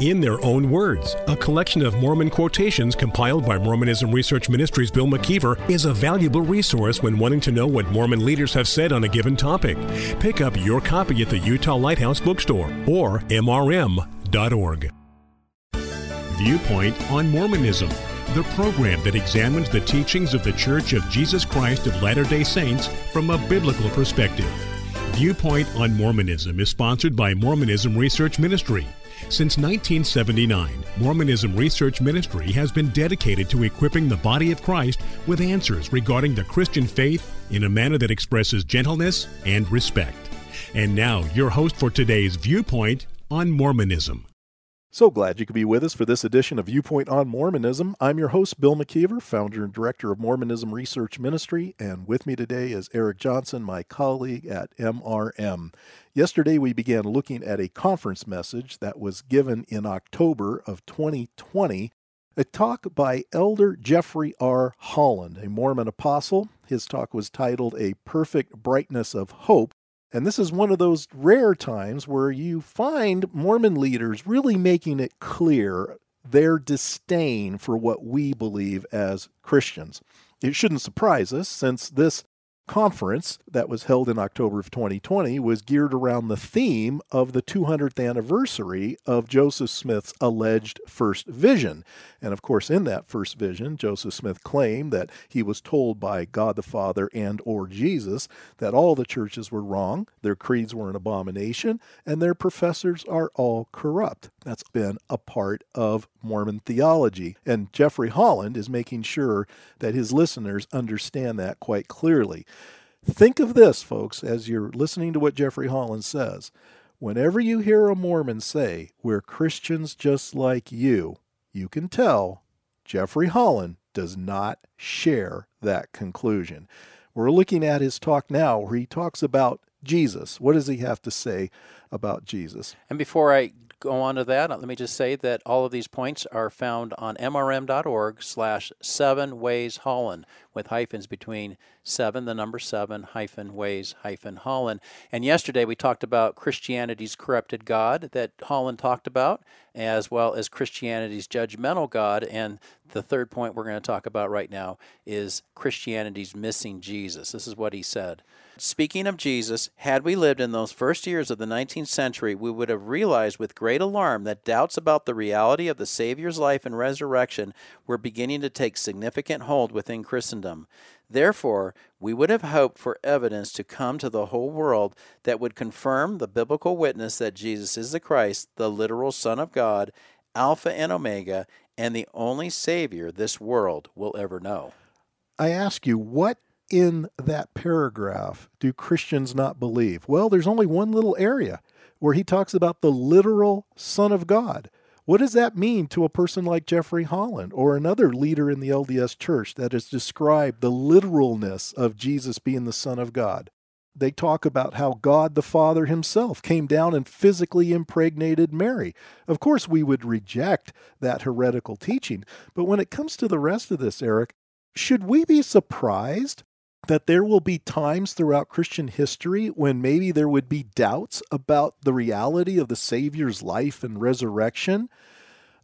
in their own words. A collection of Mormon quotations compiled by Mormonism Research Ministries' Bill McKeever is a valuable resource when wanting to know what Mormon leaders have said on a given topic. Pick up your copy at the Utah Lighthouse Bookstore or mrm.org. Viewpoint on Mormonism, the program that examines the teachings of the Church of Jesus Christ of Latter day Saints from a biblical perspective. Viewpoint on Mormonism is sponsored by Mormonism Research Ministry. Since 1979, Mormonism Research Ministry has been dedicated to equipping the body of Christ with answers regarding the Christian faith in a manner that expresses gentleness and respect. And now, your host for today's Viewpoint on Mormonism. So glad you could be with us for this edition of Viewpoint on Mormonism. I'm your host, Bill McKeever, founder and director of Mormonism Research Ministry, and with me today is Eric Johnson, my colleague at MRM. Yesterday, we began looking at a conference message that was given in October of 2020 a talk by Elder Jeffrey R. Holland, a Mormon apostle. His talk was titled A Perfect Brightness of Hope and this is one of those rare times where you find Mormon leaders really making it clear their disdain for what we believe as Christians. It shouldn't surprise us since this conference that was held in October of 2020 was geared around the theme of the 200th anniversary of Joseph Smith's alleged first vision. And of course, in that first vision, Joseph Smith claimed that he was told by God the Father and or Jesus that all the churches were wrong, their creeds were an abomination, and their professors are all corrupt. That's been a part of Mormon theology. And Jeffrey Holland is making sure that his listeners understand that quite clearly. Think of this, folks, as you're listening to what Jeffrey Holland says. Whenever you hear a Mormon say, We're Christians just like you, you can tell Jeffrey Holland does not share that conclusion. We're looking at his talk now where he talks about Jesus. What does he have to say about Jesus? And before I go on to that, let me just say that all of these points are found on mrm.org slash seven ways Holland with hyphens between seven, the number seven, hyphen ways, hyphen Holland. And yesterday we talked about Christianity's corrupted God that Holland talked about, as well as Christianity's judgmental God. And the third point we're going to talk about right now is Christianity's missing Jesus. This is what he said. Speaking of Jesus, had we lived in those first years of the 19th century, we would have realized with great alarm that doubts about the reality of the Savior's life and resurrection were beginning to take significant hold within Christendom. Therefore, we would have hoped for evidence to come to the whole world that would confirm the biblical witness that Jesus is the Christ, the literal Son of God, Alpha and Omega, and the only Savior this world will ever know. I ask you, what in that paragraph do Christians not believe? Well, there's only one little area where he talks about the literal Son of God. What does that mean to a person like Jeffrey Holland or another leader in the LDS church that has described the literalness of Jesus being the Son of God? They talk about how God the Father himself came down and physically impregnated Mary. Of course, we would reject that heretical teaching. But when it comes to the rest of this, Eric, should we be surprised that there will be times throughout Christian history when maybe there would be doubts about the reality of the Savior's life and resurrection?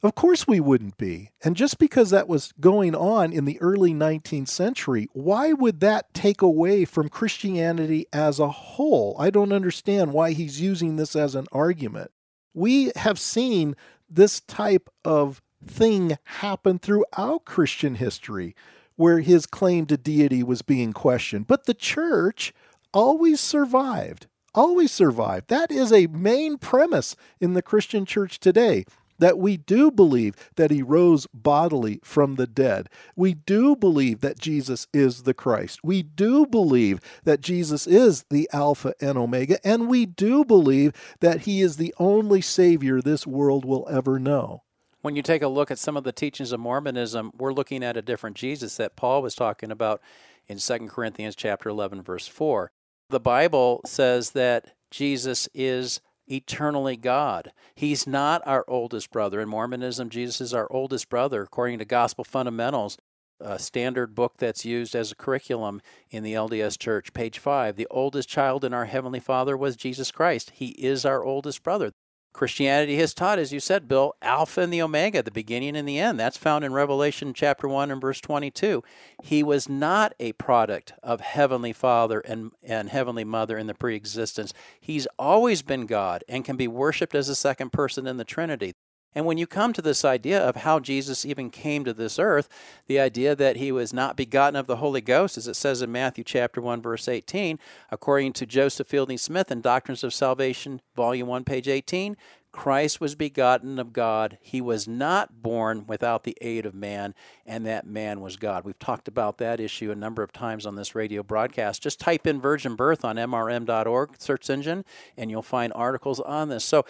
Of course, we wouldn't be. And just because that was going on in the early 19th century, why would that take away from Christianity as a whole? I don't understand why he's using this as an argument. We have seen this type of thing happen throughout Christian history where his claim to deity was being questioned. But the church always survived, always survived. That is a main premise in the Christian church today. That we do believe that he rose bodily from the dead. We do believe that Jesus is the Christ. We do believe that Jesus is the Alpha and Omega. And we do believe that he is the only Savior this world will ever know when you take a look at some of the teachings of Mormonism, we're looking at a different Jesus that Paul was talking about in 2 Corinthians chapter 11 verse 4. The Bible says that Jesus is eternally God. He's not our oldest brother. In Mormonism, Jesus is our oldest brother according to Gospel Fundamentals, a standard book that's used as a curriculum in the LDS Church, page 5. The oldest child in our heavenly Father was Jesus Christ. He is our oldest brother. Christianity has taught, as you said, Bill, Alpha and the Omega, the beginning and the end. That's found in Revelation chapter 1 and verse 22. He was not a product of Heavenly Father and, and Heavenly Mother in the pre existence. He's always been God and can be worshiped as a second person in the Trinity. And when you come to this idea of how Jesus even came to this earth, the idea that he was not begotten of the Holy Ghost, as it says in Matthew chapter 1, verse 18, according to Joseph Fielding Smith in Doctrines of Salvation, volume 1, page 18, Christ was begotten of God. He was not born without the aid of man, and that man was God. We've talked about that issue a number of times on this radio broadcast. Just type in virgin birth on mrm.org search engine, and you'll find articles on this. So,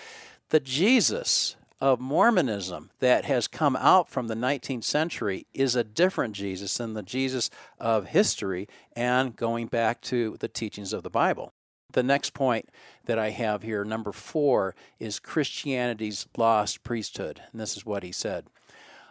the Jesus of Mormonism that has come out from the 19th century is a different Jesus than the Jesus of history and going back to the teachings of the Bible. The next point that I have here, number four, is Christianity's lost priesthood. And this is what he said.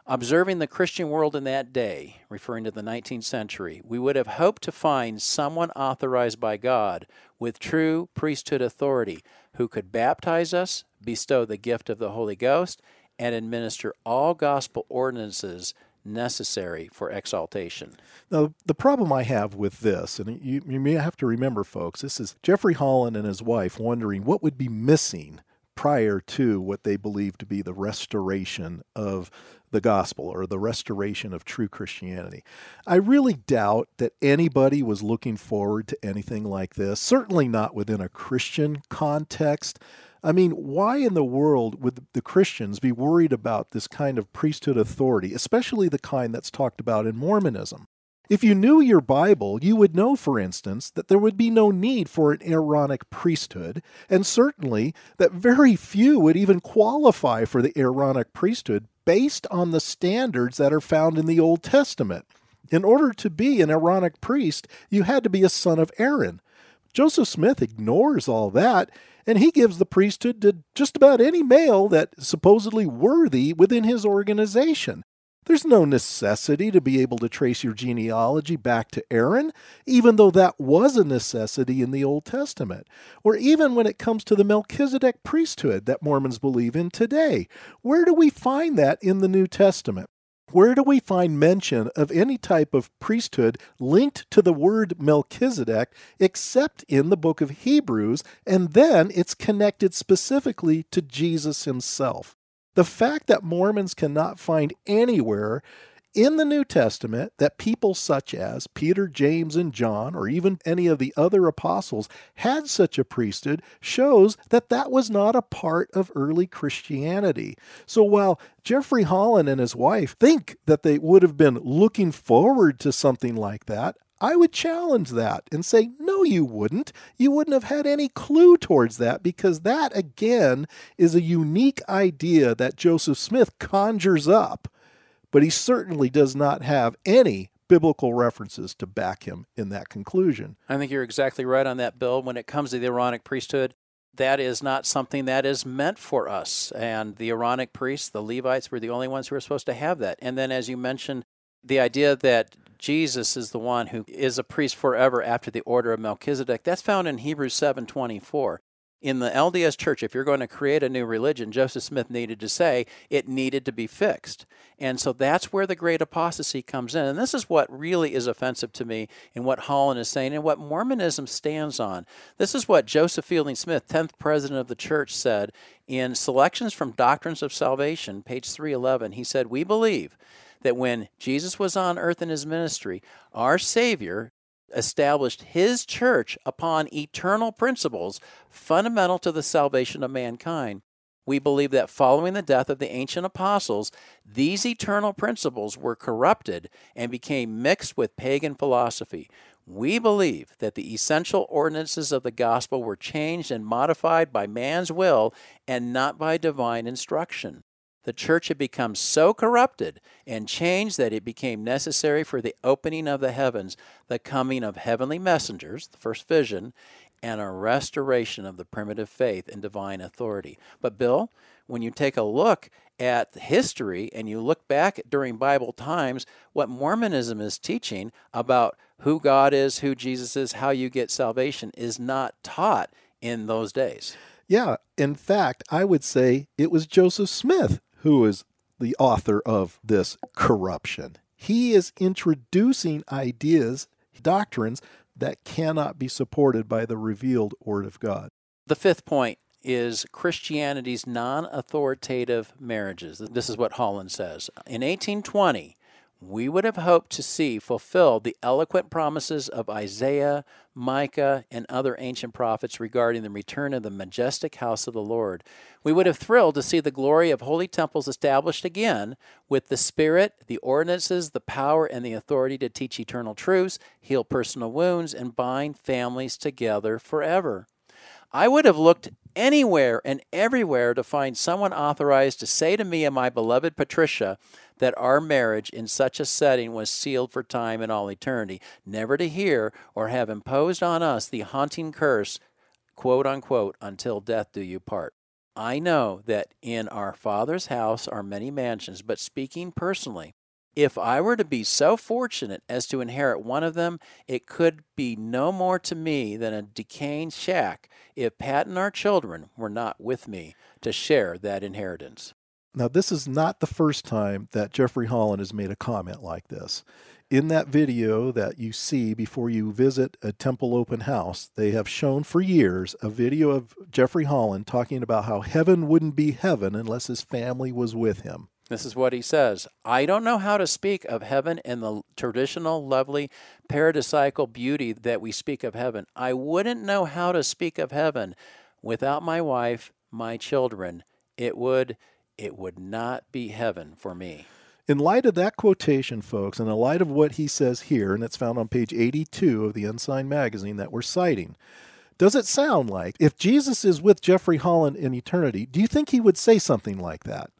Observing the Christian world in that day, referring to the 19th century, we would have hoped to find someone authorized by God with true priesthood authority who could baptize us, bestow the gift of the Holy Ghost, and administer all gospel ordinances necessary for exaltation. Now, the problem I have with this, and you, you may have to remember, folks, this is Jeffrey Holland and his wife wondering what would be missing prior to what they believe to be the restoration of the gospel or the restoration of true Christianity. I really doubt that anybody was looking forward to anything like this, certainly not within a Christian context. I mean, why in the world would the Christians be worried about this kind of priesthood authority, especially the kind that's talked about in Mormonism? If you knew your Bible, you would know, for instance, that there would be no need for an Aaronic priesthood, and certainly that very few would even qualify for the Aaronic priesthood based on the standards that are found in the Old Testament. In order to be an Aaronic priest, you had to be a son of Aaron. Joseph Smith ignores all that, and he gives the priesthood to just about any male that's supposedly worthy within his organization. There's no necessity to be able to trace your genealogy back to Aaron, even though that was a necessity in the Old Testament, or even when it comes to the Melchizedek priesthood that Mormons believe in today. Where do we find that in the New Testament? Where do we find mention of any type of priesthood linked to the word Melchizedek except in the book of Hebrews, and then it's connected specifically to Jesus himself? The fact that Mormons cannot find anywhere in the New Testament that people such as Peter, James, and John, or even any of the other apostles, had such a priesthood shows that that was not a part of early Christianity. So while Jeffrey Holland and his wife think that they would have been looking forward to something like that, I would challenge that and say, no, you wouldn't. You wouldn't have had any clue towards that because that, again, is a unique idea that Joseph Smith conjures up, but he certainly does not have any biblical references to back him in that conclusion. I think you're exactly right on that, Bill. When it comes to the Aaronic priesthood, that is not something that is meant for us. And the Aaronic priests, the Levites, were the only ones who were supposed to have that. And then, as you mentioned, the idea that Jesus is the one who is a priest forever after the order of Melchizedek. That's found in Hebrews 7:24. In the LDS church, if you're going to create a new religion, Joseph Smith needed to say it needed to be fixed. And so that's where the great apostasy comes in. And this is what really is offensive to me in what Holland is saying and what Mormonism stands on. This is what Joseph Fielding Smith, 10th president of the church, said in Selections from Doctrines of Salvation, page 311. He said, We believe that when Jesus was on earth in his ministry, our Savior established his church upon eternal principles fundamental to the salvation of mankind. We believe that following the death of the ancient apostles, these eternal principles were corrupted and became mixed with pagan philosophy. We believe that the essential ordinances of the gospel were changed and modified by man's will and not by divine instruction the church had become so corrupted and changed that it became necessary for the opening of the heavens, the coming of heavenly messengers, the first vision, and a restoration of the primitive faith and divine authority. But, Bill, when you take a look at history and you look back during Bible times, what Mormonism is teaching about who God is, who Jesus is, how you get salvation is not taught in those days. Yeah, in fact, I would say it was Joseph Smith who is the author of this corruption. He is introducing ideas, doctrines that cannot be supported by the revealed Word of God. The fifth point is Christianity's non authoritative marriages. This is what Holland says. In 1820, we would have hoped to see fulfilled the eloquent promises of Isaiah, Micah, and other ancient prophets regarding the return of the majestic house of the Lord. We would have thrilled to see the glory of holy temples established again with the Spirit, the ordinances, the power, and the authority to teach eternal truths, heal personal wounds, and bind families together forever. I would have looked anywhere and everywhere to find someone authorized to say to me and my beloved Patricia that our marriage in such a setting was sealed for time and all eternity, never to hear or have imposed on us the haunting curse, quote unquote, until death do you part. I know that in our Father's house are many mansions, but speaking personally, if I were to be so fortunate as to inherit one of them, it could be no more to me than a decaying shack if Pat and our children were not with me to share that inheritance. Now, this is not the first time that Jeffrey Holland has made a comment like this. In that video that you see before you visit a temple open house, they have shown for years a video of Jeffrey Holland talking about how heaven wouldn't be heaven unless his family was with him. This is what he says I don't know how to speak of heaven in the traditional, lovely, paradisical beauty that we speak of heaven. I wouldn't know how to speak of heaven without my wife, my children. It would it would not be heaven for me. In light of that quotation, folks, and in light of what he says here, and it's found on page 82 of the Ensign magazine that we're citing, does it sound like if Jesus is with Jeffrey Holland in eternity, do you think he would say something like that?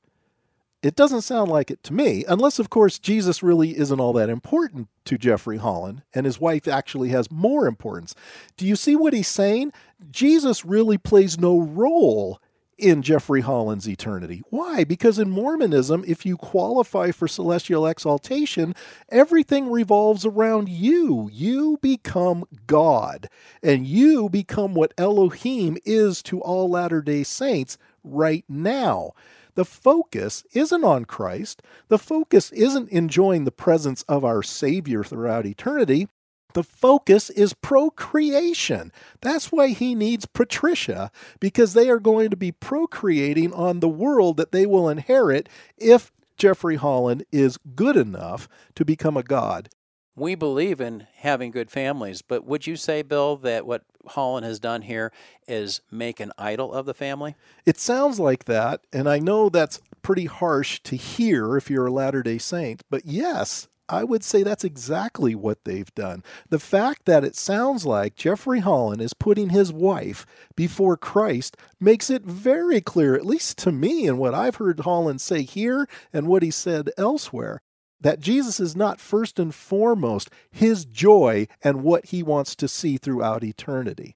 It doesn't sound like it to me, unless, of course, Jesus really isn't all that important to Jeffrey Holland and his wife actually has more importance. Do you see what he's saying? Jesus really plays no role in Jeffrey Holland's eternity. Why? Because in Mormonism, if you qualify for celestial exaltation, everything revolves around you. You become God, and you become what Elohim is to all Latter day Saints right now. The focus isn't on Christ. The focus isn't enjoying the presence of our Savior throughout eternity. The focus is procreation. That's why he needs Patricia, because they are going to be procreating on the world that they will inherit if Jeffrey Holland is good enough to become a god. We believe in having good families, but would you say, Bill, that what Holland has done here is make an idol of the family? It sounds like that, and I know that's pretty harsh to hear if you're a Latter day Saint, but yes, I would say that's exactly what they've done. The fact that it sounds like Jeffrey Holland is putting his wife before Christ makes it very clear, at least to me, and what I've heard Holland say here and what he said elsewhere, that Jesus is not first and foremost his joy and what he wants to see throughout eternity.